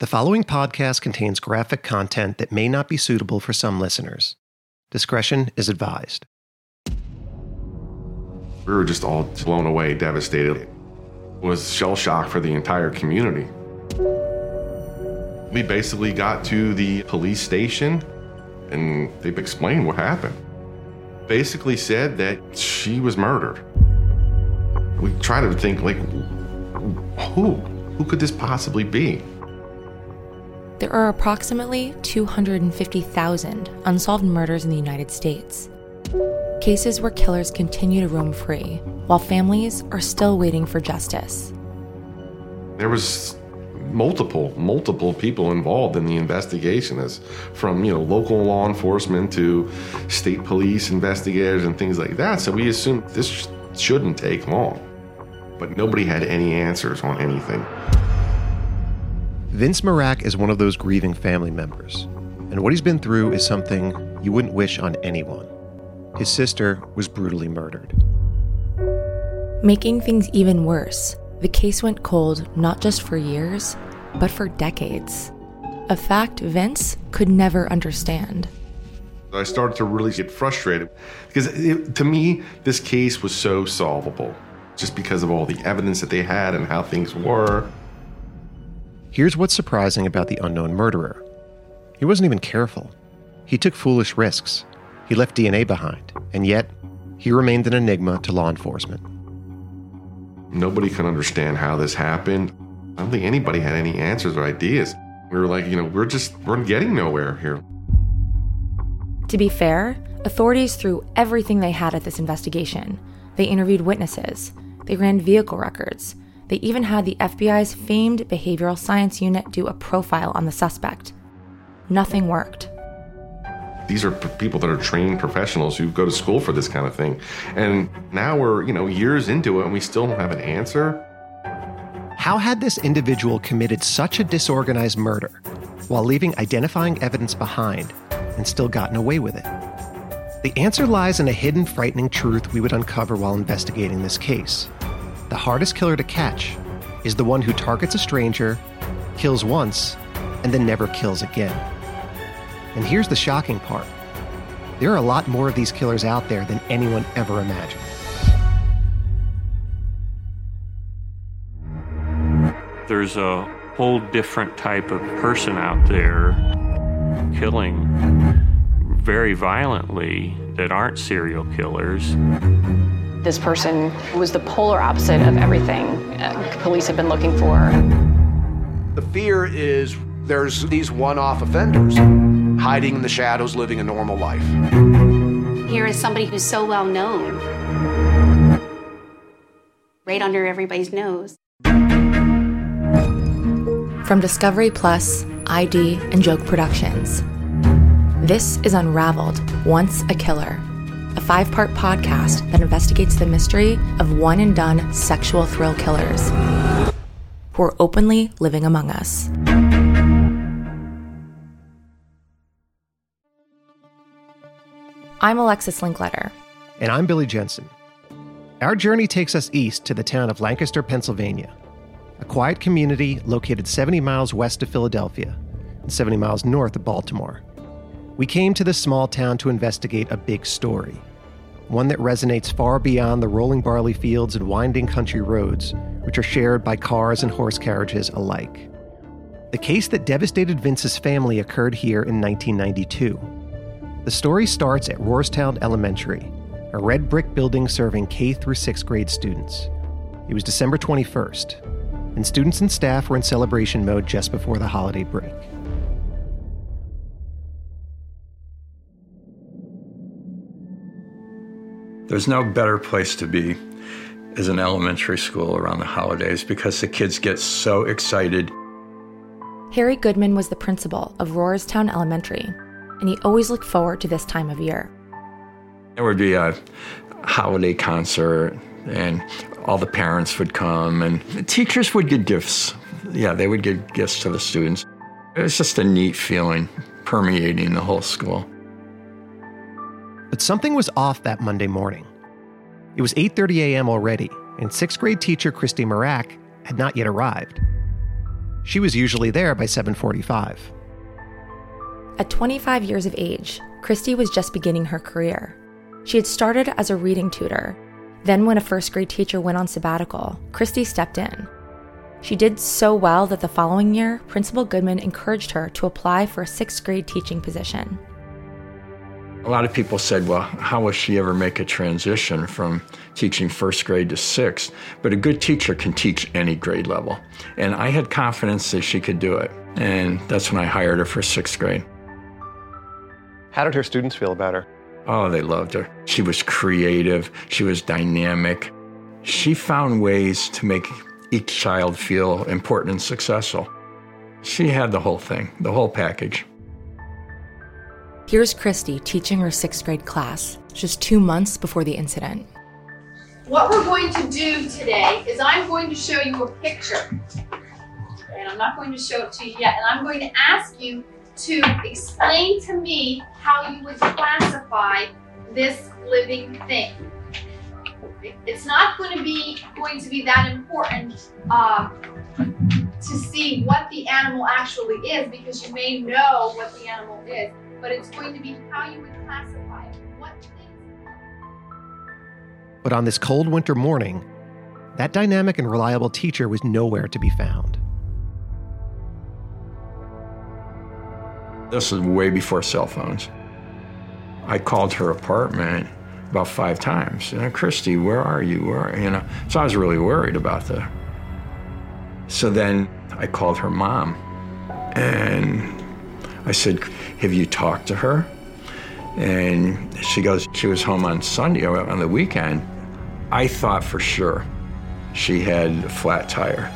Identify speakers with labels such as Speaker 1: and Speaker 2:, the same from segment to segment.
Speaker 1: The following podcast contains graphic content that may not be suitable for some listeners. Discretion is advised.
Speaker 2: We were just all blown away, devastated. It was shell shock for the entire community. We basically got to the police station and they've explained what happened. Basically said that she was murdered. We try to think like who? Who could this possibly be?
Speaker 3: There are approximately 250,000 unsolved murders in the United States. Cases where killers continue to roam free, while families are still waiting for justice.
Speaker 2: There was multiple, multiple people involved in the investigation, as from you know local law enforcement to state police investigators and things like that. So we assumed this sh- shouldn't take long, but nobody had any answers on anything.
Speaker 1: Vince Mirack is one of those grieving family members, and what he's been through is something you wouldn't wish on anyone. His sister was brutally murdered.
Speaker 3: Making things even worse, the case went cold not just for years, but for decades. A fact Vince could never understand.
Speaker 2: I started to really get frustrated because it, to me, this case was so solvable just because of all the evidence that they had and how things were.
Speaker 1: Here's what's surprising about the unknown murderer he wasn't even careful. He took foolish risks. He left DNA behind, and yet he remained an enigma to law enforcement.
Speaker 2: Nobody can understand how this happened. I don't think anybody had any answers or ideas. We were like, you know, we're just, we're getting nowhere here.
Speaker 3: To be fair, authorities threw everything they had at this investigation. They interviewed witnesses, they ran vehicle records, they even had the FBI's famed behavioral science unit do a profile on the suspect. Nothing worked.
Speaker 2: These are p- people that are trained professionals who go to school for this kind of thing. And now we're, you know, years into it and we still don't have an answer.
Speaker 1: How had this individual committed such a disorganized murder while leaving identifying evidence behind and still gotten away with it? The answer lies in a hidden, frightening truth we would uncover while investigating this case. The hardest killer to catch is the one who targets a stranger, kills once, and then never kills again. And here's the shocking part there are a lot more of these killers out there than anyone ever imagined.
Speaker 4: There's a whole different type of person out there killing very violently that aren't serial killers.
Speaker 5: This person was the polar opposite of everything uh, police have been looking for.
Speaker 6: The fear is there's these one off offenders hiding in the shadows, living a normal life.
Speaker 7: Here is somebody who's so well known right under everybody's nose.
Speaker 3: From Discovery Plus, ID, and Joke Productions. This is Unraveled Once a Killer, a five part podcast that investigates the mystery of one and done sexual thrill killers who are openly living among us. I'm Alexis Linkletter.
Speaker 1: And I'm Billy Jensen. Our journey takes us east to the town of Lancaster, Pennsylvania, a quiet community located 70 miles west of Philadelphia and 70 miles north of Baltimore. We came to this small town to investigate a big story, one that resonates far beyond the rolling barley fields and winding country roads, which are shared by cars and horse carriages alike. The case that devastated Vince's family occurred here in 1992. The story starts at Rohrstown Elementary, a red brick building serving K through 6th grade students. It was December 21st, and students and staff were in celebration mode just before the holiday break.
Speaker 8: There's no better place to be as an elementary school around the holidays because the kids get so excited.
Speaker 3: Harry Goodman was the principal of Rohrstown Elementary, and he always looked forward to this time of year.
Speaker 8: There would be a holiday concert, and all the parents would come, and the teachers would get gifts. Yeah, they would give gifts to the students. It was just a neat feeling permeating the whole school.
Speaker 1: But something was off that Monday morning. It was 8:30 a.m. already, and 6th grade teacher Christy Mirack had not yet arrived. She was usually there by 7:45.
Speaker 3: At 25 years of age, Christy was just beginning her career. She had started as a reading tutor. Then, when a first grade teacher went on sabbatical, Christy stepped in. She did so well that the following year, Principal Goodman encouraged her to apply for a sixth grade teaching position.
Speaker 8: A lot of people said, well, how will she ever make a transition from teaching first grade to sixth? But a good teacher can teach any grade level. And I had confidence that she could do it. And that's when I hired her for sixth grade.
Speaker 9: How did her students feel about her?
Speaker 8: Oh, they loved her. She was creative, she was dynamic. She found ways to make each child feel important and successful. She had the whole thing, the whole package.
Speaker 3: Here's Christy teaching her sixth grade class just two months before the incident.
Speaker 10: What we're going to do today is I'm going to show you a picture. And I'm not going to show it to you yet. And I'm going to ask you to explain to me how you would classify this living thing. It's not going to be going to be that important um, to see what the animal actually is because you may know what the animal is, but it's going to be how you would classify it. What things.
Speaker 1: But on this cold winter morning, that dynamic and reliable teacher was nowhere to be found.
Speaker 8: This is way before cell phones. I called her apartment about five times. You know, Christy, where are you? Where are you? you know? So I was really worried about that. So then I called her mom and I said, Have you talked to her? And she goes, She was home on Sunday or on the weekend. I thought for sure she had a flat tire.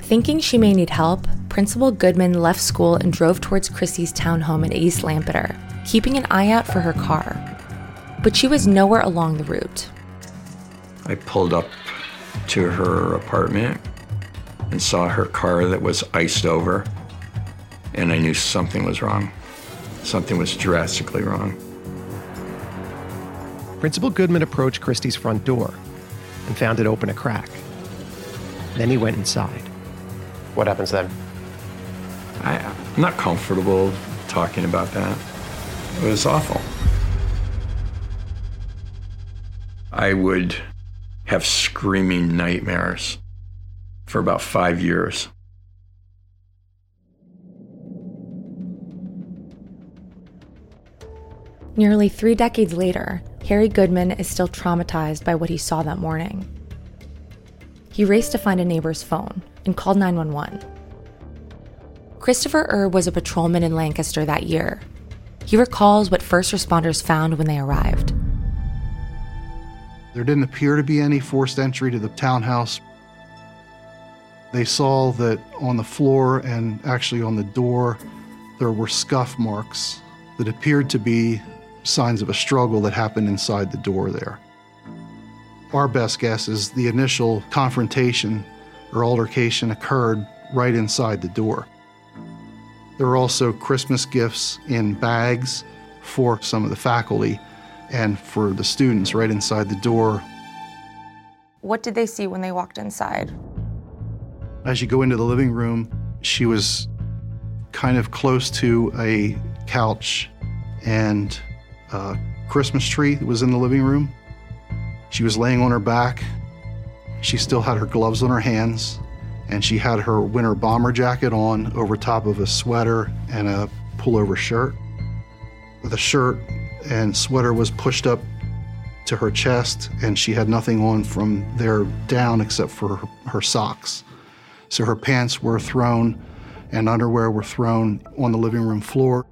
Speaker 3: Thinking she may need help, Principal Goodman left school and drove towards Christy's townhome in East Lampeter, keeping an eye out for her car. But she was nowhere along the route.
Speaker 8: I pulled up to her apartment and saw her car that was iced over, and I knew something was wrong. Something was drastically wrong.
Speaker 1: Principal Goodman approached Christy's front door and found it open a crack. Then he went inside.
Speaker 9: What happens then?
Speaker 8: I, I'm not comfortable talking about that. It was awful. I would have screaming nightmares for about five years.
Speaker 3: Nearly three decades later, Harry Goodman is still traumatized by what he saw that morning. He raced to find a neighbor's phone and called 911. Christopher Erb was a patrolman in Lancaster that year. He recalls what first responders found when they arrived.
Speaker 7: There didn't appear to be any forced entry to the townhouse. They saw that on the floor and actually on the door, there were scuff marks that appeared to be signs of a struggle that happened inside the door there. Our best guess is the initial confrontation or altercation occurred right inside the door. There were also Christmas gifts in bags for some of the faculty and for the students right inside the door.
Speaker 3: What did they see when they walked inside?
Speaker 7: As you go into the living room, she was kind of close to a couch and a Christmas tree that was in the living room. She was laying on her back. She still had her gloves on her hands, and she had her winter bomber jacket on over top of a sweater and a pullover shirt. The shirt and sweater was pushed up to her chest, and she had nothing on from there down except for her, her socks. So her pants were thrown and underwear were thrown on the living room floor.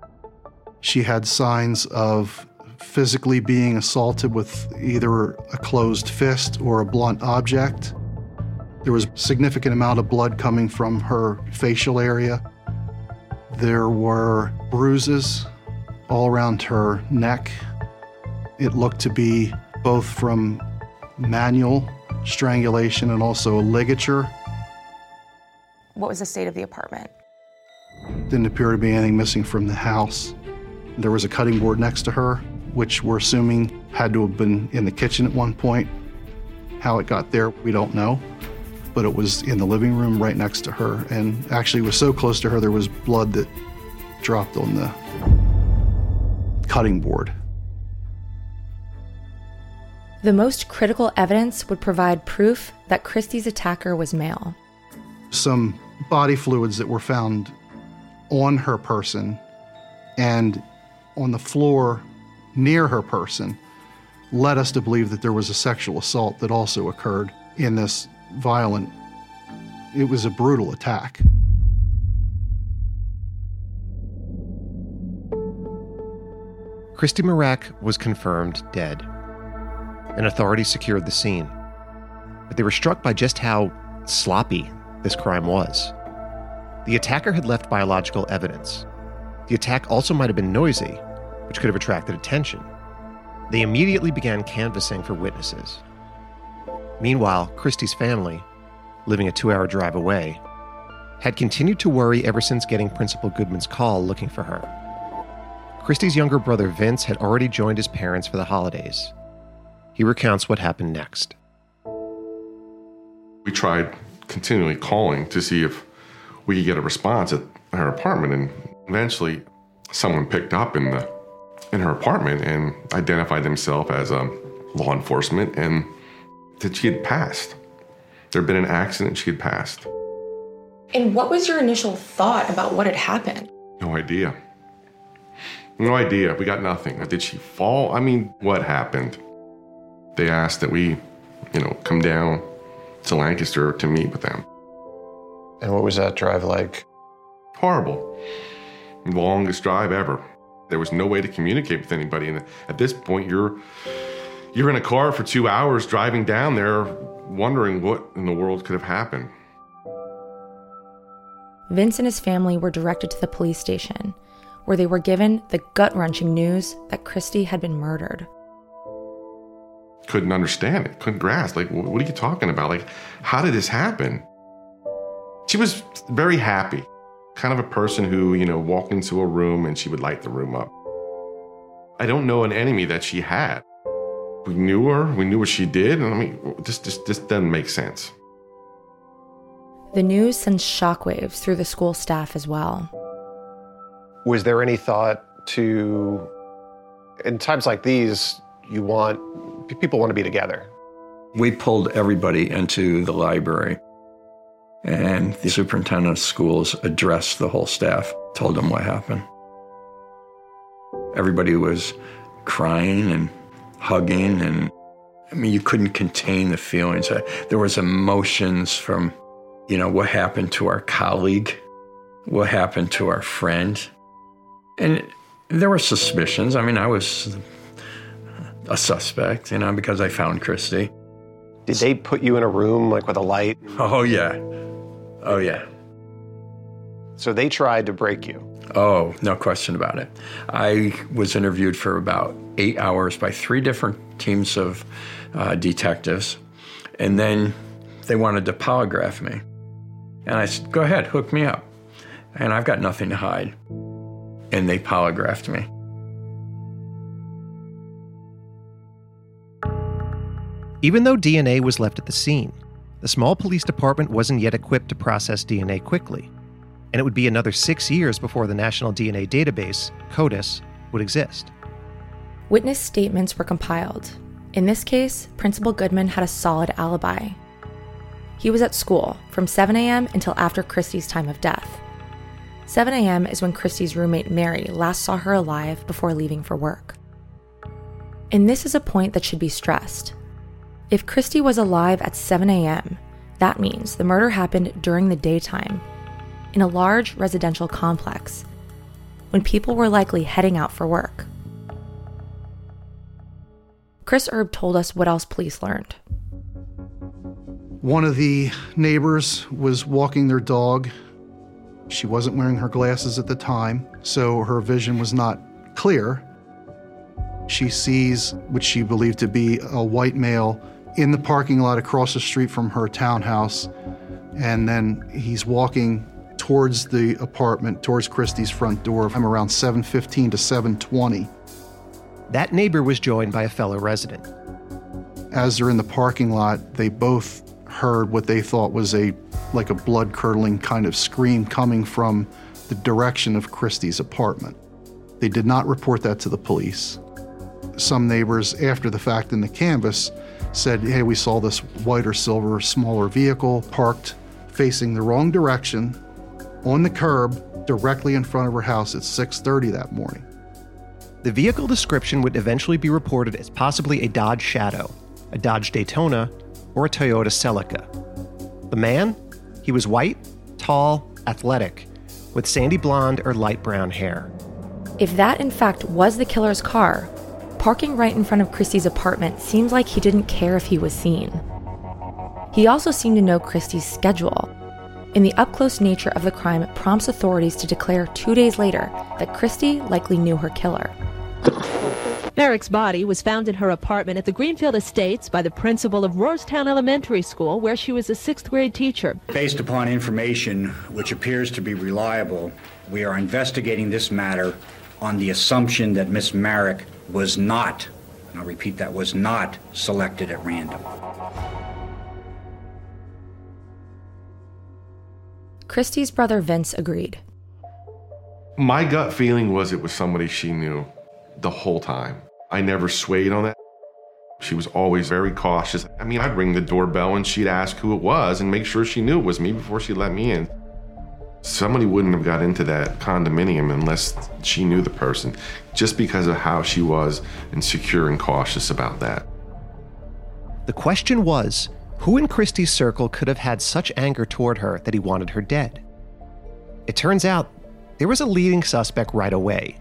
Speaker 7: She had signs of physically being assaulted with either a closed fist or a blunt object. There was a significant amount of blood coming from her facial area. There were bruises all around her neck. It looked to be both from manual strangulation and also a ligature.
Speaker 3: What was the state of the apartment?
Speaker 7: Didn't appear to be anything missing from the house. There was a cutting board next to her, which we're assuming had to have been in the kitchen at one point. How it got there, we don't know. But it was in the living room right next to her, and actually was so close to her there was blood that dropped on the cutting board.
Speaker 3: The most critical evidence would provide proof that Christy's attacker was male.
Speaker 7: Some body fluids that were found on her person and on the floor near her person led us to believe that there was a sexual assault that also occurred in this violent, it was a brutal attack.
Speaker 1: Christy Mirack was confirmed dead, and authorities secured the scene. But they were struck by just how sloppy this crime was. The attacker had left biological evidence. The attack also might have been noisy, which could have attracted attention. They immediately began canvassing for witnesses. Meanwhile, Christy's family, living a two hour drive away, had continued to worry ever since getting Principal Goodman's call looking for her. Christy's younger brother Vince had already joined his parents for the holidays. He recounts what happened next.
Speaker 2: We tried continually calling to see if we could get a response at her apartment, and eventually someone picked up in the in her apartment and identified themselves as a law enforcement and that she had passed. There had been an accident, she had passed.
Speaker 3: And what was your initial thought about what had happened?
Speaker 2: No idea. No idea. We got nothing. Did she fall? I mean, what happened? They asked that we, you know, come down to Lancaster to meet with them.
Speaker 9: And what was that drive like?
Speaker 2: Horrible. Longest drive ever. There was no way to communicate with anybody. And at this point, you're you're in a car for two hours driving down there, wondering what in the world could have happened.
Speaker 3: Vince and his family were directed to the police station, where they were given the gut wrenching news that Christy had been murdered.
Speaker 2: Couldn't understand it, couldn't grasp. Like, what are you talking about? Like, how did this happen? She was very happy, kind of a person who, you know, walked into a room and she would light the room up. I don't know an enemy that she had. We knew her, we knew what she did, and I mean, this, this, this doesn't make sense.
Speaker 3: The news sends shockwaves through the school staff as well.
Speaker 9: Was there any thought to, in times like these, you want, people want to be together?
Speaker 8: We pulled everybody into the library, and the superintendent of schools addressed the whole staff, told them what happened. Everybody was crying and hugging, and I mean, you couldn't contain the feelings. There was emotions from, you know, what happened to our colleague, what happened to our friend, and there were suspicions. I mean, I was a suspect, you know, because I found Christy.
Speaker 9: Did they put you in a room like with a light?
Speaker 8: Oh, yeah. Oh, yeah.
Speaker 9: So they tried to break you.
Speaker 8: Oh, no question about it. I was interviewed for about eight hours by three different teams of uh, detectives, and then they wanted to polygraph me. And I said, Go ahead, hook me up. And I've got nothing to hide. And they polygraphed me.
Speaker 1: Even though DNA was left at the scene, the small police department wasn't yet equipped to process DNA quickly, and it would be another six years before the National DNA Database, CODIS, would exist.
Speaker 3: Witness statements were compiled. In this case, Principal Goodman had a solid alibi. He was at school from 7 a.m. until after Christy's time of death. 7 a.m. is when Christy's roommate Mary last saw her alive before leaving for work. And this is a point that should be stressed. If Christy was alive at 7 a.m., that means the murder happened during the daytime in a large residential complex when people were likely heading out for work. Chris Erb told us what else police learned.
Speaker 7: One of the neighbors was walking their dog. She wasn't wearing her glasses at the time, so her vision was not clear. She sees what she believed to be a white male in the parking lot across the street from her townhouse, and then he's walking towards the apartment, towards Christy's front door. I'm around 7:15 to 7:20.
Speaker 1: That neighbor was joined by a fellow resident.
Speaker 7: As they're in the parking lot, they both heard what they thought was a like a blood-curdling kind of scream coming from the direction of Christy's apartment. They did not report that to the police. Some neighbors, after the fact in the canvas, said, Hey, we saw this white or silver smaller vehicle parked facing the wrong direction on the curb directly in front of her house at 6:30 that morning.
Speaker 1: The vehicle description would eventually be reported as possibly a Dodge Shadow, a Dodge Daytona, or a Toyota Celica. The man? He was white, tall, athletic, with sandy blonde or light brown hair.
Speaker 3: If that in fact was the killer's car, parking right in front of Christy's apartment seems like he didn't care if he was seen. He also seemed to know Christy's schedule. And the up close nature of the crime prompts authorities to declare two days later that Christy likely knew her killer.
Speaker 11: Mirack's body was found in her apartment at the Greenfield Estates by the principal of Rohrstown Elementary School, where she was a sixth grade teacher.
Speaker 12: Based upon information which appears to be reliable, we are investigating this matter on the assumption that Miss Mirack was not, and I'll repeat that, was not selected at random.
Speaker 3: Christy's brother Vince agreed.
Speaker 2: My gut feeling was it was somebody she knew the whole time. I never swayed on that. She was always very cautious. I mean, I'd ring the doorbell and she'd ask who it was and make sure she knew it was me before she let me in. Somebody wouldn't have got into that condominium unless she knew the person, just because of how she was insecure and cautious about that.
Speaker 1: The question was who in Christy's circle could have had such anger toward her that he wanted her dead? It turns out there was a leading suspect right away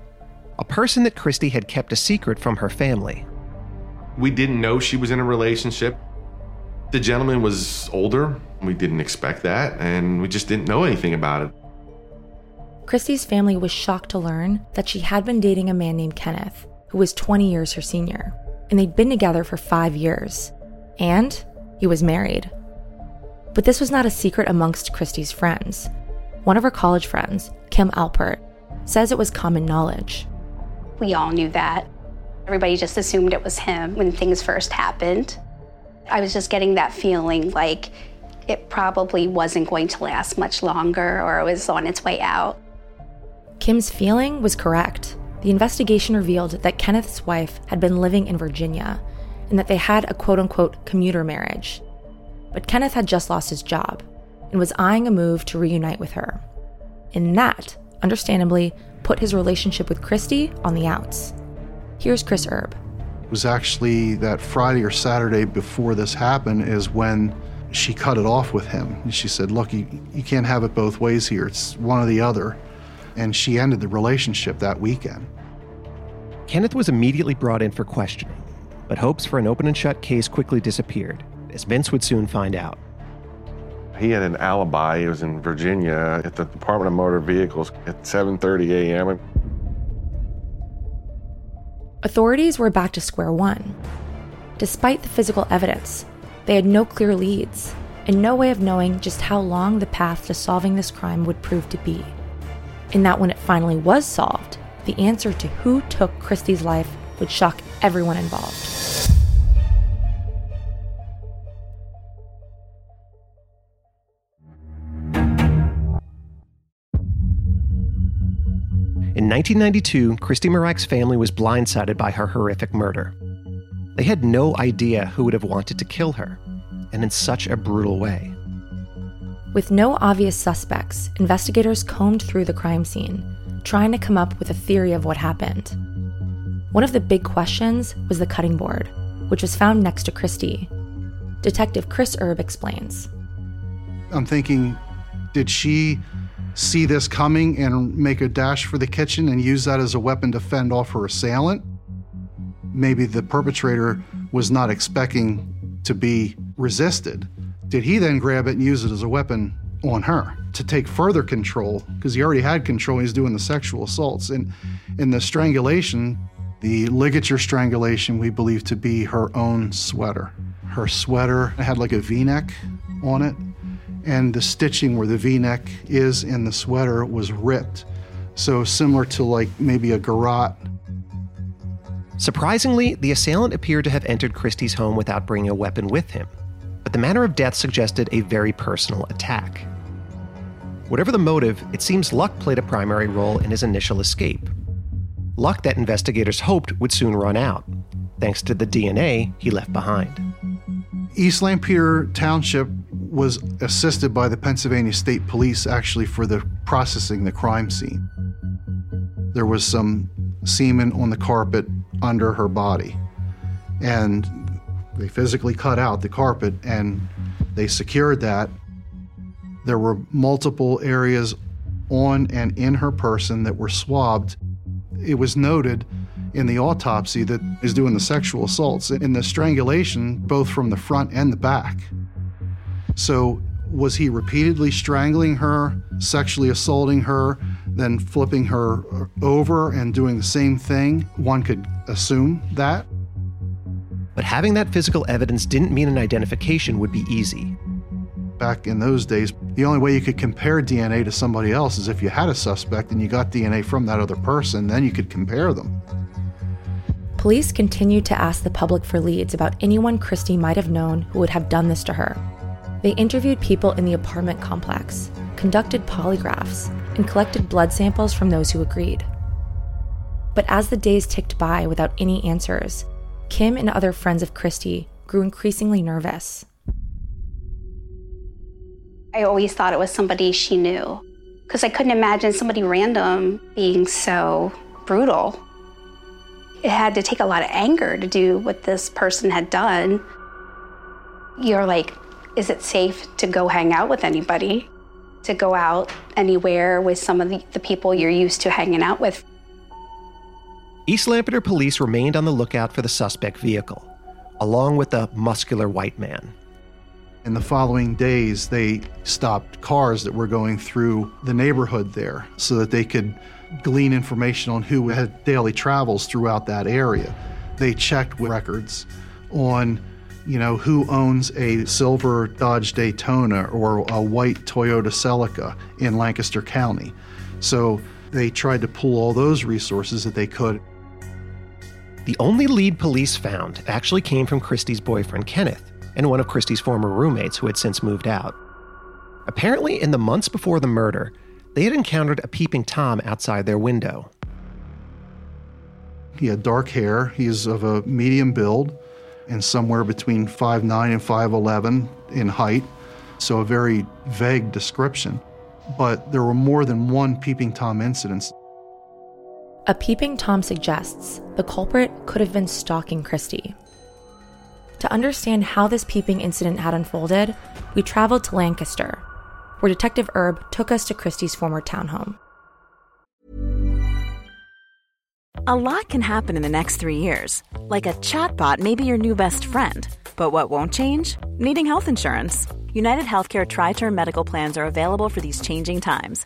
Speaker 1: a person that Christy had kept a secret from her family.
Speaker 2: We didn't know she was in a relationship. The gentleman was older. We didn't expect that, and we just didn't know anything about it.
Speaker 3: Christy's family was shocked to learn that she had been dating a man named Kenneth, who was 20 years her senior, and they'd been together for five years. And he was married. But this was not a secret amongst Christy's friends. One of her college friends, Kim Alpert, says it was common knowledge.
Speaker 13: We all knew that. Everybody just assumed it was him when things first happened. I was just getting that feeling like it probably wasn't going to last much longer or it was on its way out.
Speaker 3: Kim's feeling was correct. The investigation revealed that Kenneth's wife had been living in Virginia and that they had a quote unquote commuter marriage. But Kenneth had just lost his job and was eyeing a move to reunite with her. And that, understandably, put his relationship with Christy on the outs. Here's Chris Erb.
Speaker 7: It was actually that Friday or Saturday before this happened is when she cut it off with him. She said, Look, you, you can't have it both ways here. It's one or the other. And she ended the relationship that weekend.
Speaker 1: Kenneth was immediately brought in for questioning. But hopes for an open and shut case quickly disappeared, as Vince would soon find out.
Speaker 2: He had an alibi. He was in Virginia at the Department of Motor Vehicles at 7:30 a.m.
Speaker 3: Authorities were back to square one. Despite the physical evidence, they had no clear leads and no way of knowing just how long the path to solving this crime would prove to be. And that when it finally was solved, the answer to who took Christy's life would shock everyone involved.
Speaker 1: In 1992, Christy Mirack's family was blindsided by her horrific murder. They had no idea who would have wanted to kill her, and in such a brutal way.
Speaker 3: With no obvious suspects, investigators combed through the crime scene, trying to come up with a theory of what happened. One of the big questions was the cutting board, which was found next to Christy. Detective Chris Erb explains.
Speaker 7: I'm thinking, did she see this coming and make a dash for the kitchen and use that as a weapon to fend off her assailant? Maybe the perpetrator was not expecting to be resisted. Did he then grab it and use it as a weapon on her to take further control? Because he already had control, he's doing the sexual assaults. And in the strangulation, the ligature strangulation, we believe to be her own sweater. Her sweater had like a v neck on it, and the stitching where the v neck is in the sweater was ripped. So, similar to like maybe a garrote.
Speaker 1: Surprisingly, the assailant appeared to have entered Christy's home without bringing a weapon with him, but the manner of death suggested a very personal attack. Whatever the motive, it seems luck played a primary role in his initial escape. Luck that investigators hoped would soon run out, thanks to the DNA he left behind.
Speaker 7: East Lampeter Township was assisted by the Pennsylvania State Police actually for the processing the crime scene. There was some semen on the carpet under her body. And they physically cut out the carpet and they secured that. There were multiple areas on and in her person that were swabbed. It was noted in the autopsy that is doing the sexual assaults in the strangulation, both from the front and the back. So, was he repeatedly strangling her, sexually assaulting her, then flipping her over and doing the same thing? One could assume that.
Speaker 1: But having that physical evidence didn't mean an identification would be easy.
Speaker 7: Back in those days, the only way you could compare DNA to somebody else is if you had a suspect and you got DNA from that other person, then you could compare them.
Speaker 3: Police continued to ask the public for leads about anyone Christy might have known who would have done this to her. They interviewed people in the apartment complex, conducted polygraphs, and collected blood samples from those who agreed. But as the days ticked by without any answers, Kim and other friends of Christy grew increasingly nervous.
Speaker 13: I always thought it was somebody she knew because I couldn't imagine somebody random being so brutal. It had to take a lot of anger to do what this person had done. You're like, is it safe to go hang out with anybody? To go out anywhere with some of the, the people you're used to hanging out with?
Speaker 1: East Lampeter police remained on the lookout for the suspect vehicle, along with the muscular white man.
Speaker 7: In the following days, they stopped cars that were going through the neighborhood there so that they could glean information on who had daily travels throughout that area. They checked records on, you know, who owns a silver Dodge Daytona or a white Toyota Celica in Lancaster County. So they tried to pull all those resources that they could.
Speaker 1: The only lead police found actually came from Christy's boyfriend, Kenneth, and one of Christy's former roommates who had since moved out. Apparently, in the months before the murder, they had encountered a peeping Tom outside their window.
Speaker 7: He had dark hair. He's of a medium build and somewhere between 5'9 and 5'11 in height, so a very vague description. But there were more than one peeping Tom incidents.
Speaker 3: A peeping Tom suggests the culprit could have been stalking Christy. To understand how this peeping incident had unfolded, we traveled to Lancaster, where Detective Erb took us to Christy's former townhome.
Speaker 14: A lot can happen in the next three years. Like a chatbot may be your new best friend. But what won't change? Needing health insurance. United Healthcare Tri Term Medical Plans are available for these changing times.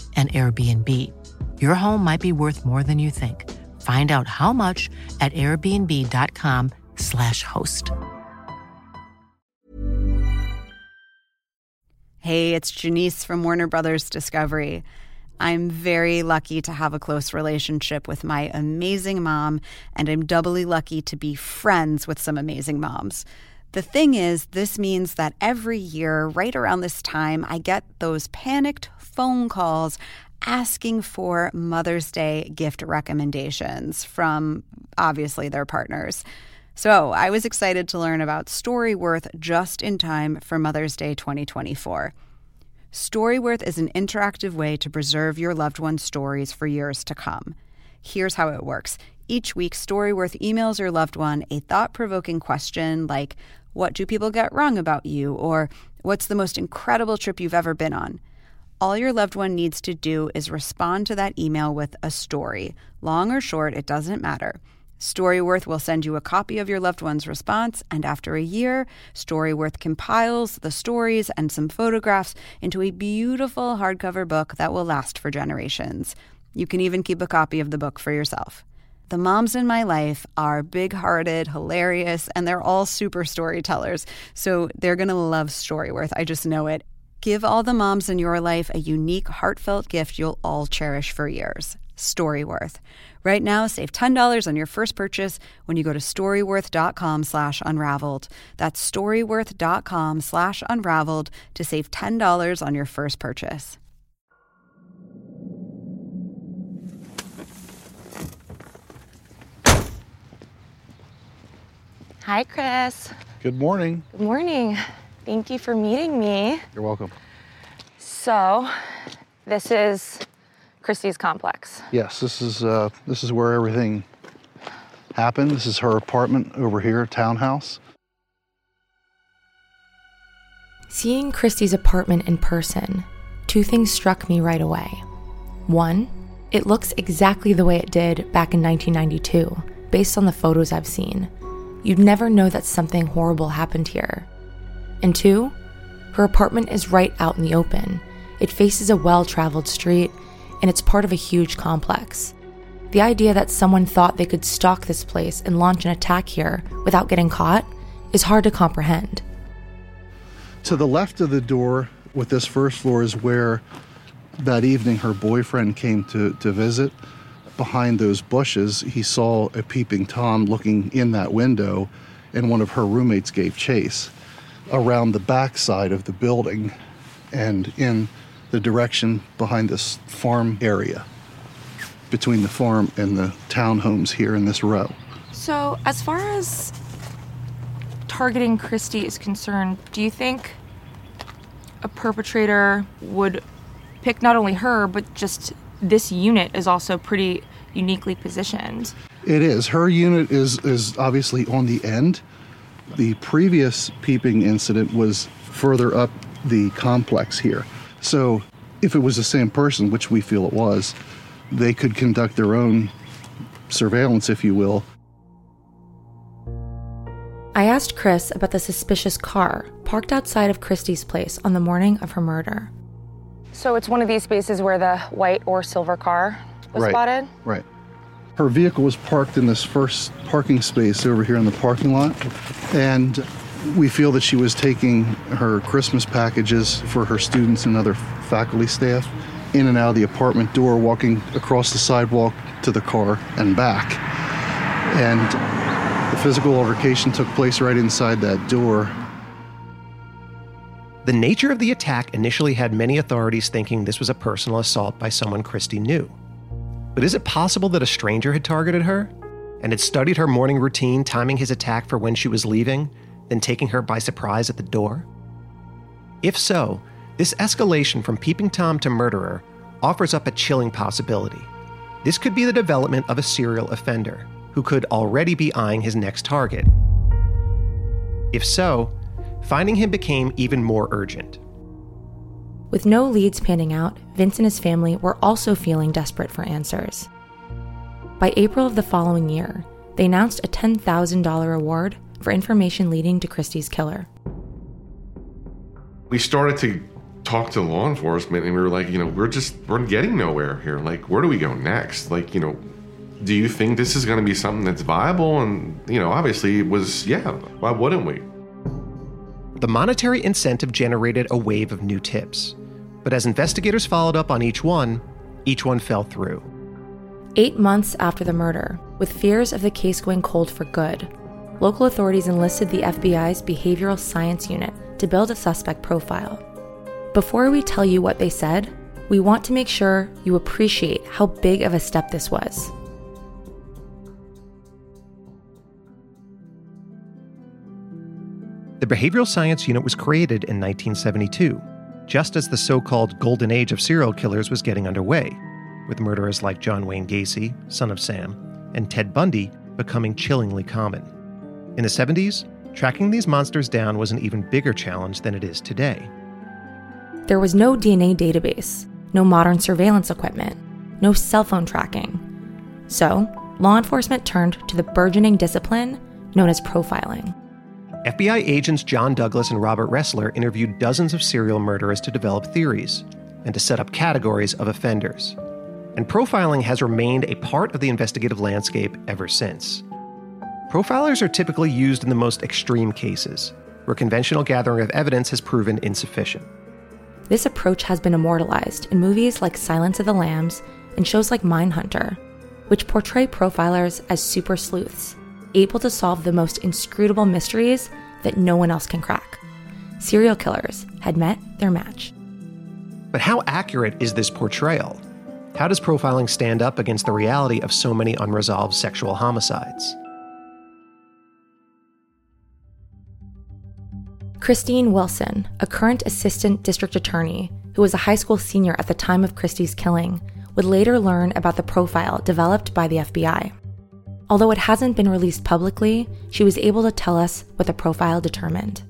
Speaker 15: an Airbnb. Your home might be worth more than you think. Find out how much at airbnb.com/slash host.
Speaker 16: Hey, it's Janice from Warner Brothers Discovery. I'm very lucky to have a close relationship with my amazing mom, and I'm doubly lucky to be friends with some amazing moms. The thing is, this means that every year, right around this time, I get those panicked phone calls asking for Mother's Day gift recommendations from obviously their partners. So I was excited to learn about Storyworth just in time for Mother's Day 2024. Storyworth is an interactive way to preserve your loved one's stories for years to come. Here's how it works. Each week, Storyworth emails your loved one a thought provoking question like, what do people get wrong about you? Or what's the most incredible trip you've ever been on? All your loved one needs to do is respond to that email with a story. Long or short, it doesn't matter. Storyworth will send you a copy of your loved one's response, and after a year, Storyworth compiles the stories and some photographs into a beautiful hardcover book that will last for generations. You can even keep a copy of the book for yourself. The moms in my life are big hearted, hilarious, and they're all super storytellers. So they're going to love Storyworth. I just know it. Give all the moms in your life a unique, heartfelt gift you'll all cherish for years. Storyworth. Right now, save $10 on your first purchase when you go to storyworth.com slash unraveled. That's storyworth.com slash unraveled to save $10 on your first purchase.
Speaker 3: Hi, Chris.
Speaker 7: Good morning.
Speaker 3: Good morning. Thank you for meeting me.
Speaker 7: You're welcome.
Speaker 3: So, this is Christy's complex.
Speaker 7: Yes, this is uh, this is where everything happened. This is her apartment over here, townhouse.
Speaker 3: Seeing Christy's apartment in person, two things struck me right away. One, it looks exactly the way it did back in 1992, based on the photos I've seen. You'd never know that something horrible happened here. And two, her apartment is right out in the open. It faces a well traveled street, and it's part of a huge complex. The idea that someone thought they could stalk this place and launch an attack here without getting caught is hard to comprehend.
Speaker 7: To the left of the door with this first floor is where that evening her boyfriend came to, to visit. Behind those bushes, he saw a peeping Tom looking in that window, and one of her roommates gave chase around the back side of the building and in the direction behind this farm area between the farm and the townhomes here in this row.
Speaker 3: So, as far as targeting Christy is concerned, do you think a perpetrator would pick not only her, but just this unit is also pretty uniquely positioned?
Speaker 7: It is. Her unit is is obviously on the end. The previous peeping incident was further up the complex here. So, if it was the same person, which we feel it was, they could conduct their own surveillance, if you will.
Speaker 3: I asked Chris about the suspicious car parked outside of Christy's place on the morning of her murder.
Speaker 17: So it's one of these spaces where the white or silver car was
Speaker 7: right.
Speaker 17: spotted?
Speaker 7: Right. Her vehicle was parked in this first parking space over here in the parking lot. And we feel that she was taking her Christmas packages for her students and other faculty staff in and out of the apartment door, walking across the sidewalk to the car and back. And the physical altercation took place right inside that door.
Speaker 1: The nature of the attack initially had many authorities thinking this was a personal assault by someone Christy knew. But is it possible that a stranger had targeted her and had studied her morning routine, timing his attack for when she was leaving, then taking her by surprise at the door? If so, this escalation from peeping Tom to murderer offers up a chilling possibility. This could be the development of a serial offender who could already be eyeing his next target. If so, finding him became even more urgent.
Speaker 3: With no leads panning out, Vince and his family were also feeling desperate for answers. By April of the following year, they announced a $10,000 award for information leading to Christy's killer.
Speaker 2: We started to talk to law enforcement and we were like, you know, we're just, we're getting nowhere here. Like, where do we go next? Like, you know, do you think this is going to be something that's viable? And, you know, obviously it was, yeah, why wouldn't we?
Speaker 1: The monetary incentive generated a wave of new tips. But as investigators followed up on each one, each one fell through.
Speaker 3: Eight months after the murder, with fears of the case going cold for good, local authorities enlisted the FBI's Behavioral Science Unit to build a suspect profile. Before we tell you what they said, we want to make sure you appreciate how big of a step this was.
Speaker 1: The Behavioral Science Unit was created in 1972, just as the so called golden age of serial killers was getting underway, with murderers like John Wayne Gacy, son of Sam, and Ted Bundy becoming chillingly common. In the 70s, tracking these monsters down was an even bigger challenge than it is today.
Speaker 3: There was no DNA database, no modern surveillance equipment, no cell phone tracking. So, law enforcement turned to the burgeoning discipline known as profiling.
Speaker 1: FBI agents John Douglas and Robert Ressler interviewed dozens of serial murderers to develop theories and to set up categories of offenders. And profiling has remained a part of the investigative landscape ever since. Profilers are typically used in the most extreme cases, where conventional gathering of evidence has proven insufficient.
Speaker 3: This approach has been immortalized in movies like Silence of the Lambs and shows like Mindhunter, which portray profilers as super sleuths, able to solve the most inscrutable mysteries that no one else can crack. Serial killers had met their match.
Speaker 1: But how accurate is this portrayal? How does profiling stand up against the reality of so many unresolved sexual homicides?
Speaker 3: Christine Wilson, a current assistant district attorney who was a high school senior at the time of Christy's killing, would later learn about the profile developed by the FBI. Although it hasn't been released publicly, she was able to tell us what the profile determined.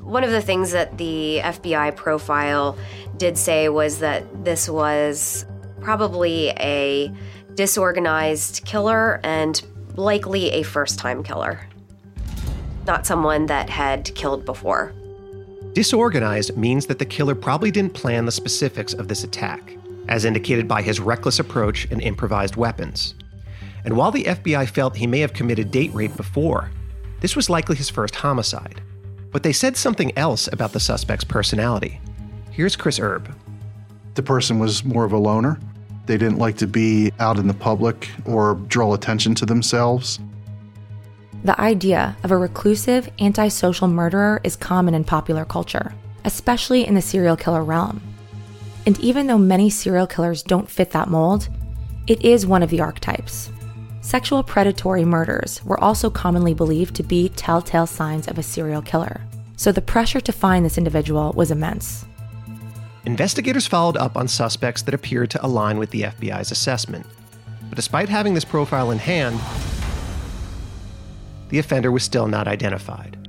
Speaker 18: One of the things that the FBI profile did say was that this was probably a disorganized killer and likely a first time killer, not someone that had killed before.
Speaker 1: Disorganized means that the killer probably didn't plan the specifics of this attack, as indicated by his reckless approach and improvised weapons. And while the FBI felt he may have committed date rape before, this was likely his first homicide. But they said something else about the suspect's personality. Here's Chris Erb.
Speaker 7: The person was more of a loner. They didn't like to be out in the public or draw attention to themselves.
Speaker 3: The idea of a reclusive, antisocial murderer is common in popular culture, especially in the serial killer realm. And even though many serial killers don't fit that mold, it is one of the archetypes. Sexual predatory murders were also commonly believed to be telltale signs of a serial killer, so the pressure to find this individual was immense.
Speaker 1: Investigators followed up on suspects that appeared to align with the FBI's assessment. But despite having this profile in hand, the offender was still not identified.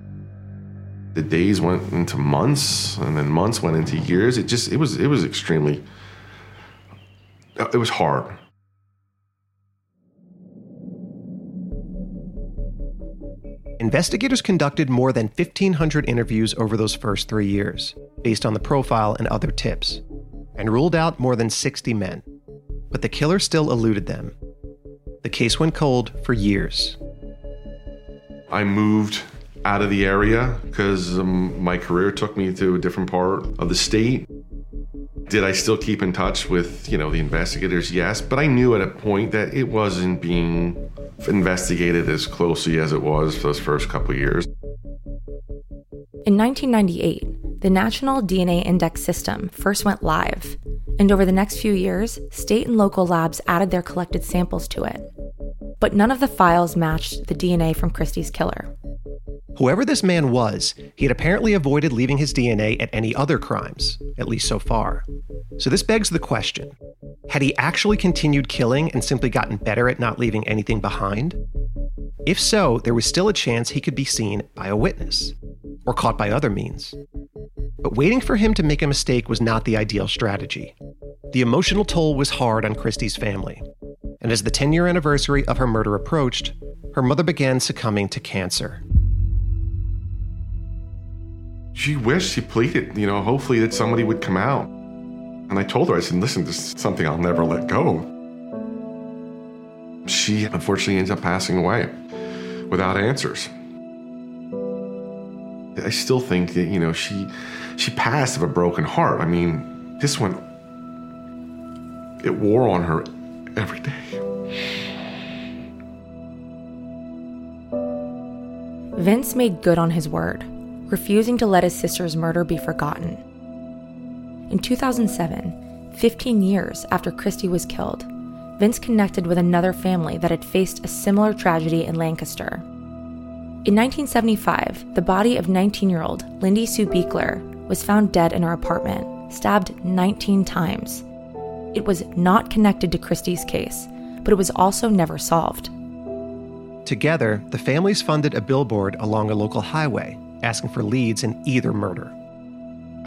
Speaker 2: The days went into months, and then months went into years. It just it was it was extremely it was hard.
Speaker 1: Investigators conducted more than 1,500 interviews over those first three years, based on the profile and other tips, and ruled out more than 60 men. But the killer still eluded them. The case went cold for years.
Speaker 2: I moved out of the area because um, my career took me to a different part of the state. Did I still keep in touch with, you know, the investigators? Yes, but I knew at a point that it wasn't being investigated as closely as it was for those first couple years.
Speaker 3: In 1998, the National DNA Index System first went live, and over the next few years, state and local labs added their collected samples to it. But none of the files matched the DNA from Christy's killer.
Speaker 1: Whoever this man was, he had apparently avoided leaving his DNA at any other crimes, at least so far. So this begs the question had he actually continued killing and simply gotten better at not leaving anything behind? If so, there was still a chance he could be seen by a witness, or caught by other means. But waiting for him to make a mistake was not the ideal strategy. The emotional toll was hard on Christy's family, and as the 10 year anniversary of her murder approached, her mother began succumbing to cancer
Speaker 2: she wished she pleaded, you know, hopefully that somebody would come out. And I told her, I said, listen, this is something I'll never let go. She unfortunately ends up passing away without answers. I still think that, you know, she she passed of a broken heart. I mean, this one it wore on her every day.
Speaker 3: Vince made good on his word refusing to let his sister's murder be forgotten. In 2007, 15 years after Christy was killed, Vince connected with another family that had faced a similar tragedy in Lancaster. In 1975, the body of 19 year old Lindy Sue Biechler was found dead in her apartment, stabbed 19 times. It was not connected to Christy's case, but it was also never solved.
Speaker 1: Together, the families funded a billboard along a local highway asking for leads in either murder.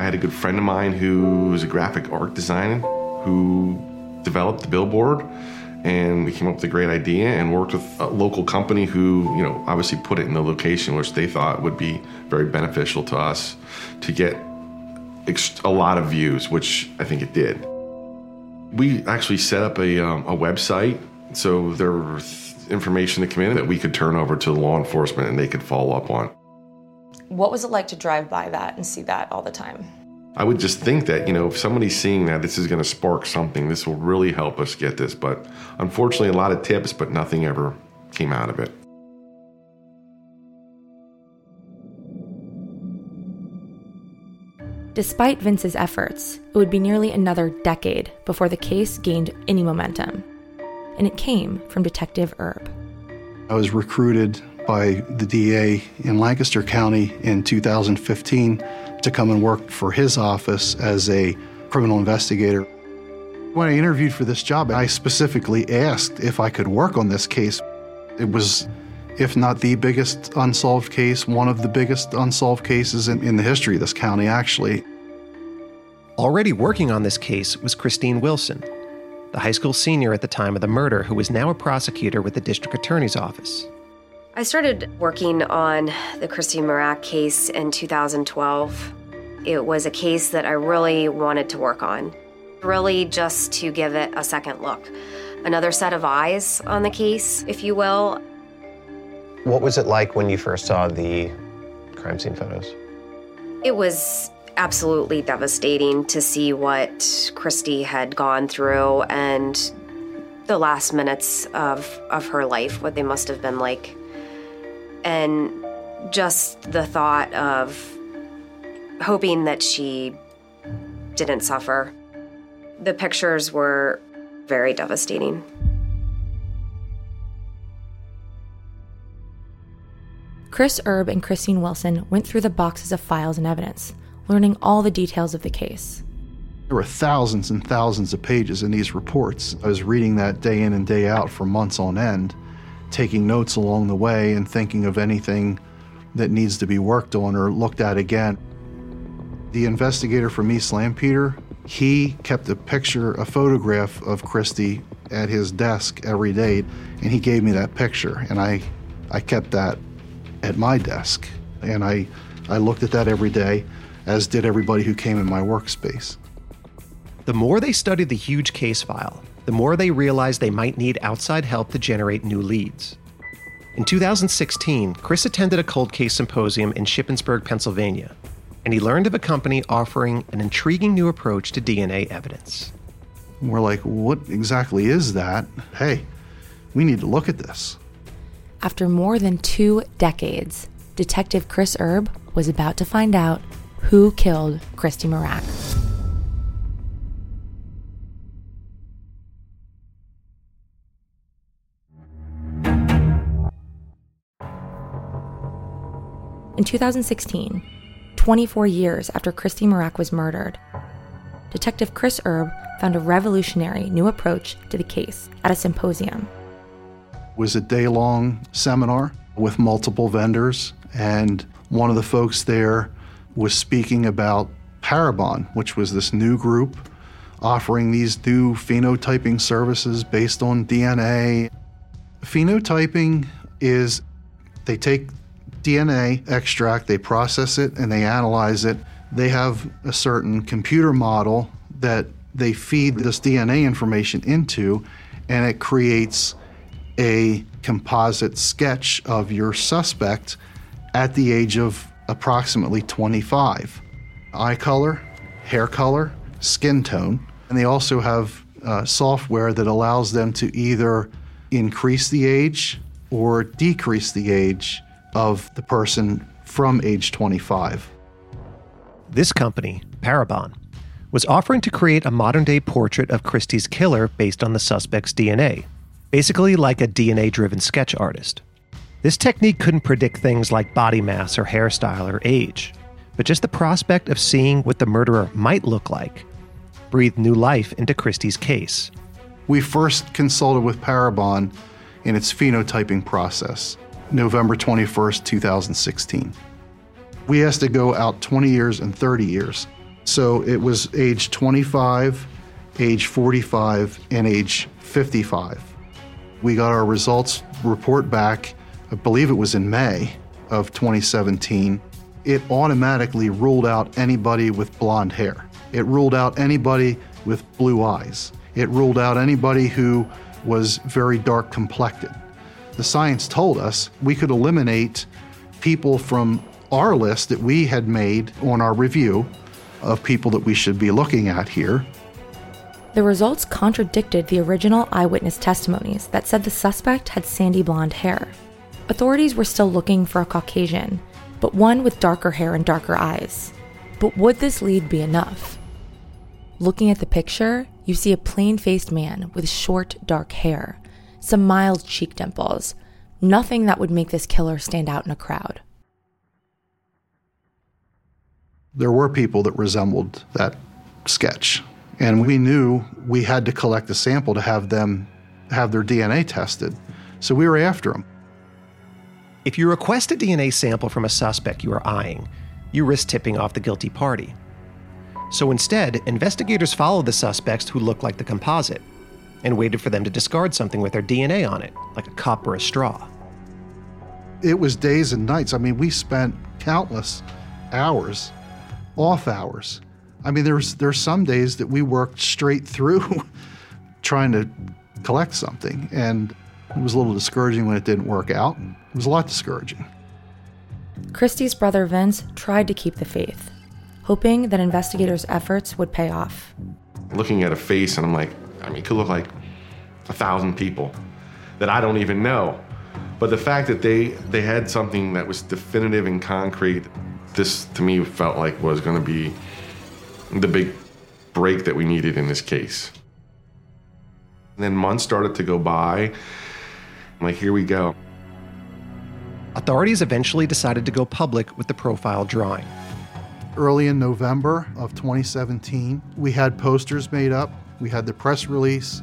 Speaker 2: I had a good friend of mine who was a graphic art designer who developed the billboard and we came up with a great idea and worked with a local company who, you know, obviously put it in the location which they thought would be very beneficial to us to get a lot of views, which I think it did. We actually set up a, um, a website so there was information that came in that we could turn over to law enforcement and they could follow up on.
Speaker 3: What was it like to drive by that and see that all the time?
Speaker 2: I would just think that, you know, if somebody's seeing that, this is going to spark something. This will really help us get this. But unfortunately, a lot of tips, but nothing ever came out of it.
Speaker 3: Despite Vince's efforts, it would be nearly another decade before the case gained any momentum. And it came from Detective Erb.
Speaker 7: I was recruited by the DA in Lancaster County in 2015 to come and work for his office as a criminal investigator. When I interviewed for this job, I specifically asked if I could work on this case. It was, if not the biggest unsolved case, one of the biggest unsolved cases in, in the history of this county, actually.
Speaker 1: Already working on this case was Christine Wilson, the high school senior at the time of the murder who was now a prosecutor with the district attorney's office.
Speaker 18: I started working on the Christine Mirack case in 2012. It was a case that I really wanted to work on, really just to give it a second look. Another set of eyes on the case, if you will.
Speaker 9: What was it like when you first saw the crime scene photos?
Speaker 18: It was absolutely devastating to see what Christy had gone through and the last minutes of, of her life, what they must have been like. And just the thought of hoping that she didn't suffer. The pictures were very devastating.
Speaker 3: Chris Erb and Christine Wilson went through the boxes of files and evidence, learning all the details of the case.
Speaker 7: There were thousands and thousands of pages in these reports. I was reading that day in and day out for months on end taking notes along the way and thinking of anything that needs to be worked on or looked at again. The investigator from East Lampeter, he kept a picture, a photograph of Christy at his desk every day, and he gave me that picture, and I, I kept that at my desk, and I, I looked at that every day, as did everybody who came in my workspace.
Speaker 1: The more they studied the huge case file, the more they realized they might need outside help to generate new leads. In 2016, Chris attended a cold case symposium in Shippensburg, Pennsylvania, and he learned of a company offering an intriguing new approach to DNA evidence.
Speaker 7: We're like, what exactly is that? Hey, we need to look at this.
Speaker 3: After more than two decades, Detective Chris Erb was about to find out who killed Christy Mirack. In 2016, 24 years after Christy Mirack was murdered, Detective Chris Erb found a revolutionary new approach to the case at a symposium.
Speaker 7: It was a day long seminar with multiple vendors, and one of the folks there was speaking about Parabon, which was this new group offering these new phenotyping services based on DNA. Phenotyping is they take DNA extract, they process it, and they analyze it. They have a certain computer model that they feed this DNA information into, and it creates a composite sketch of your suspect at the age of approximately 25. Eye color, hair color, skin tone, and they also have uh, software that allows them to either increase the age or decrease the age of the person from age 25.
Speaker 1: This company, Parabon, was offering to create a modern day portrait of Christy's killer based on the suspect's DNA, basically like a DNA driven sketch artist. This technique couldn't predict things like body mass or hairstyle or age, but just the prospect of seeing what the murderer might look like breathed new life into Christy's case.
Speaker 7: We first consulted with Parabon in its phenotyping process, November 21st, 2016. We asked to go out 20 years and 30 years. So it was age 25, age 45, and age 55. We got our results report back, I believe it was in May of 2017. It automatically ruled out anybody with blonde hair. It ruled out anybody with blue eyes. It ruled out anybody who was very dark complected. The science told us we could eliminate people from our list that we had made on our review of people that we should be looking at here.
Speaker 3: The results contradicted the original eyewitness testimonies that said the suspect had sandy blonde hair. Authorities were still looking for a Caucasian, but one with darker hair and darker eyes. But would this lead be enough? Looking at the picture, you see a plain faced man with short, dark hair, some mild cheek dimples, nothing that would make this killer stand out in a crowd.
Speaker 7: There were people that resembled that sketch, and we knew we had to collect a sample to have them have their DNA tested. So we were after them.
Speaker 1: If you request a DNA sample from a suspect you are eyeing, you risk tipping off the guilty party. So instead, investigators follow the suspects who look like the composite and waited for them to discard something with their DNA on it, like a cup or a straw.
Speaker 7: It was days and nights. I mean, we spent countless hours, off hours. I mean, there's there's some days that we worked straight through trying to collect something, and it was a little discouraging when it didn't work out. It was a lot discouraging.
Speaker 3: Christy's brother Vince tried to keep the faith, hoping that investigators' efforts would pay off.
Speaker 2: Looking at a face, and I'm like, I mean, it could look like a thousand people that I don't even know. But the fact that they they had something that was definitive and concrete, this to me felt like was going to be the big break that we needed in this case. And then months started to go by. I'm like, here we go.
Speaker 1: Authorities eventually decided to go public with the profile drawing.
Speaker 7: Early in November of 2017, we had posters made up, we had the press release.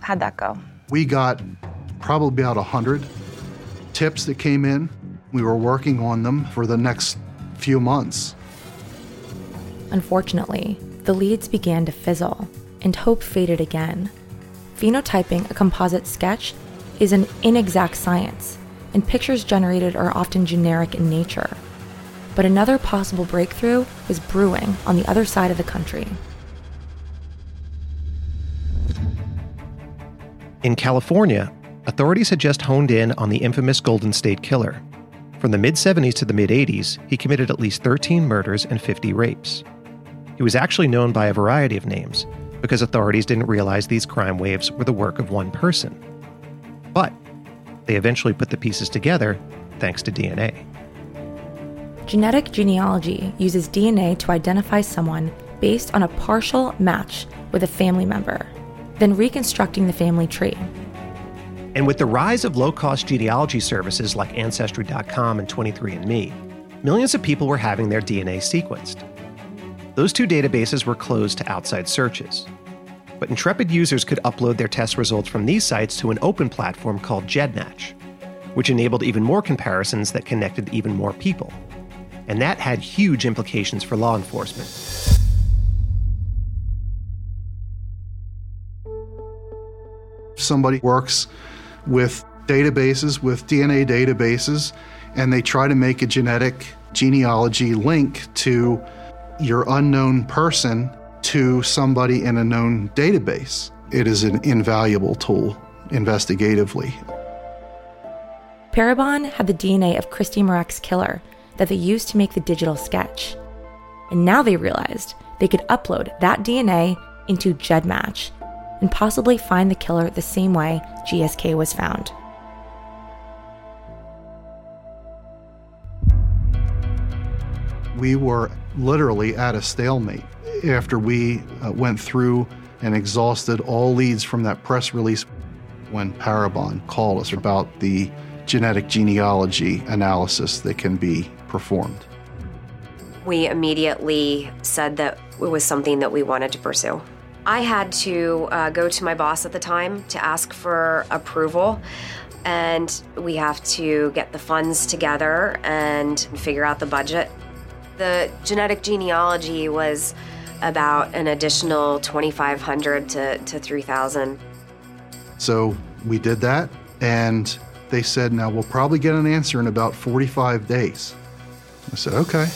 Speaker 17: How'd that go?
Speaker 7: We got probably about 100 tips that came in. We were working on them for the next few months.
Speaker 3: Unfortunately, the leads began to fizzle, and hope faded again. Phenotyping a composite sketch is an inexact science, and pictures generated are often generic in nature. But another possible breakthrough was brewing on the other side of the country.
Speaker 1: In California, authorities had just honed in on the infamous Golden State Killer. From the mid 70s to the mid 80s, he committed at least 13 murders and 50 rapes. He was actually known by a variety of names because authorities didn't realize these crime waves were the work of one person. But they eventually put the pieces together thanks to DNA.
Speaker 3: Genetic genealogy uses DNA to identify someone based on a partial match with a family member, then reconstructing the family tree.
Speaker 1: And with the rise of low cost genealogy services like Ancestry.com and 23andMe, millions of people were having their DNA sequenced. Those two databases were closed to outside searches. But intrepid users could upload their test results from these sites to an open platform called GEDmatch, which enabled even more comparisons that connected even more people. And that had huge implications for law enforcement.
Speaker 7: Somebody works with databases, with DNA databases, and they try to make a genetic genealogy link to your unknown person to somebody in a known database. It is an invaluable tool investigatively.
Speaker 3: Parabon had the DNA of Christy Mirack's killer that they used to make the digital sketch. And now they realized they could upload that DNA into GEDmatch and possibly find the killer the same way GSK was found.
Speaker 7: We were literally at a stalemate after we uh, went through and exhausted all leads from that press release when Parabon called us about the genetic genealogy analysis that can be performed.
Speaker 18: We immediately said that it was something that we wanted to pursue. I had to uh, go to my boss at the time to ask for approval, and we have to get the funds together and figure out the budget. The genetic genealogy was about an additional 2500 to, to 3000
Speaker 7: So we did that, and they said, now we'll probably get an answer in about 45 days. I said, okay.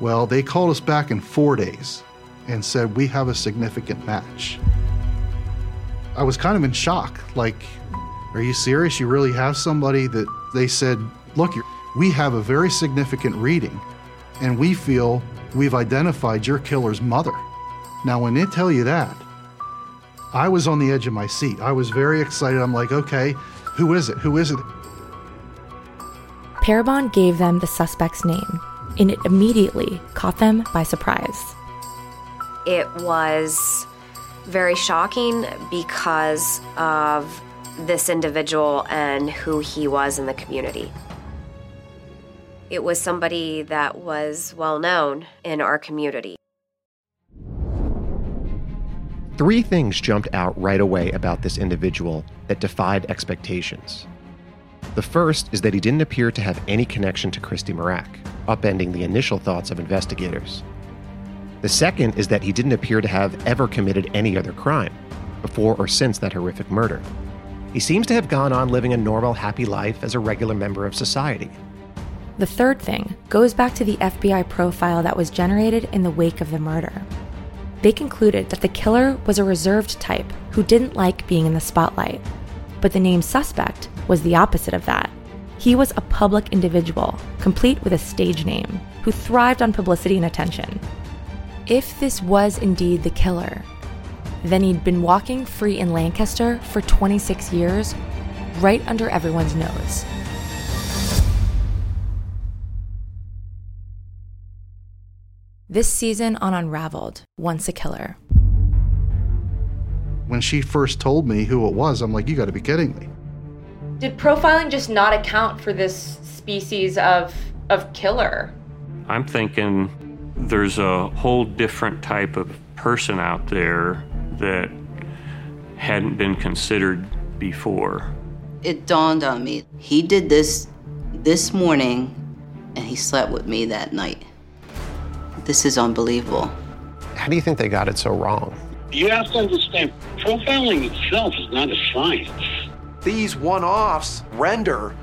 Speaker 7: Well, they called us back in four days and said, we have a significant match. I was kind of in shock. Like, are you serious? You really have somebody that they said, look, we have a very significant reading, and we feel we've identified your killer's mother. Now, when they tell you that, I was on the edge of my seat. I was very excited. I'm like, okay, who is it? Who is it?
Speaker 3: Parabon gave them the suspect's name, and it immediately caught them by surprise.
Speaker 18: It was very shocking because of this individual and who he was in the community. It was somebody that was well known in our community.
Speaker 1: Three things jumped out right away about this individual that defied expectations. The first is that he didn't appear to have any connection to Christy Mirack, upending the initial thoughts of investigators. The second is that he didn't appear to have ever committed any other crime, before or since that horrific murder. He seems to have gone on living a normal, happy life as a regular member of society.
Speaker 3: The third thing goes back to the FBI profile that was generated in the wake of the murder. They concluded that the killer was a reserved type who didn't like being in the spotlight. But the name suspect was the opposite of that. He was a public individual, complete with a stage name, who thrived on publicity and attention. If this was indeed the killer, then he'd been walking free in Lancaster for 26 years, right under everyone's nose. This season on Unraveled, Once a Killer.
Speaker 7: When she first told me who it was, I'm like, you got to be kidding me.
Speaker 19: Did profiling just not account for this species of of killer?
Speaker 4: I'm thinking there's a whole different type of person out there that hadn't been considered before.
Speaker 20: it dawned on me. He did this this morning, and he slept with me that night. This is unbelievable.
Speaker 1: How do you think they got it so wrong?
Speaker 21: You have to understand, profiling itself is not a science.
Speaker 6: These one offs render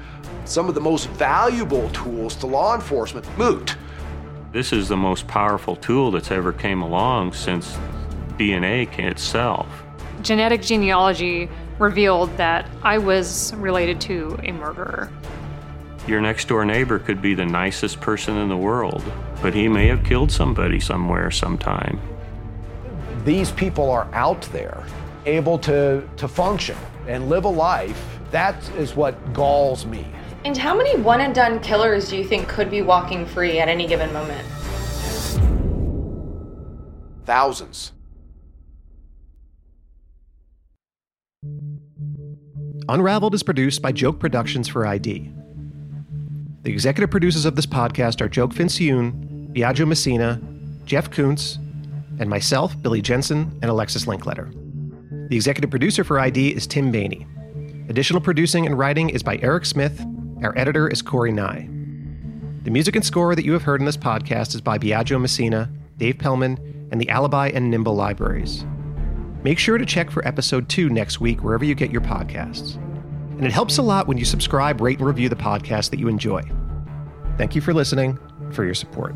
Speaker 6: some of the most valuable tools to law enforcement moot.
Speaker 4: This is the most powerful tool that's ever came along since DNA itself.
Speaker 22: Genetic genealogy revealed that I was related to a murderer.
Speaker 4: Your next door neighbor could be the nicest person in the world, but he may have killed somebody somewhere sometime.
Speaker 6: These people are out there, able to, to function and live a life. That is what galls me.
Speaker 19: And how many one and done killers do you think could be walking free at any given moment?
Speaker 6: Thousands.
Speaker 1: Unraveled is produced by Joke Productions for ID. The executive producers of this podcast are Joke Fincioen, Biagio Messina, Jeff Kuntz, and myself, Billy Jensen, and Alexis Linkletter. The executive producer for ID is Tim Bainey. Additional producing and writing is by Eric Smith. Our editor is Corey Nye. The music and score that you have heard in this podcast is by Biagio Messina, Dave Pellman, and the Alibi and Nimble libraries. Make sure to check for episode two next week wherever you get your podcasts. And it helps a lot when you subscribe, rate, and review the podcast that you enjoy. Thank you for listening, for your support.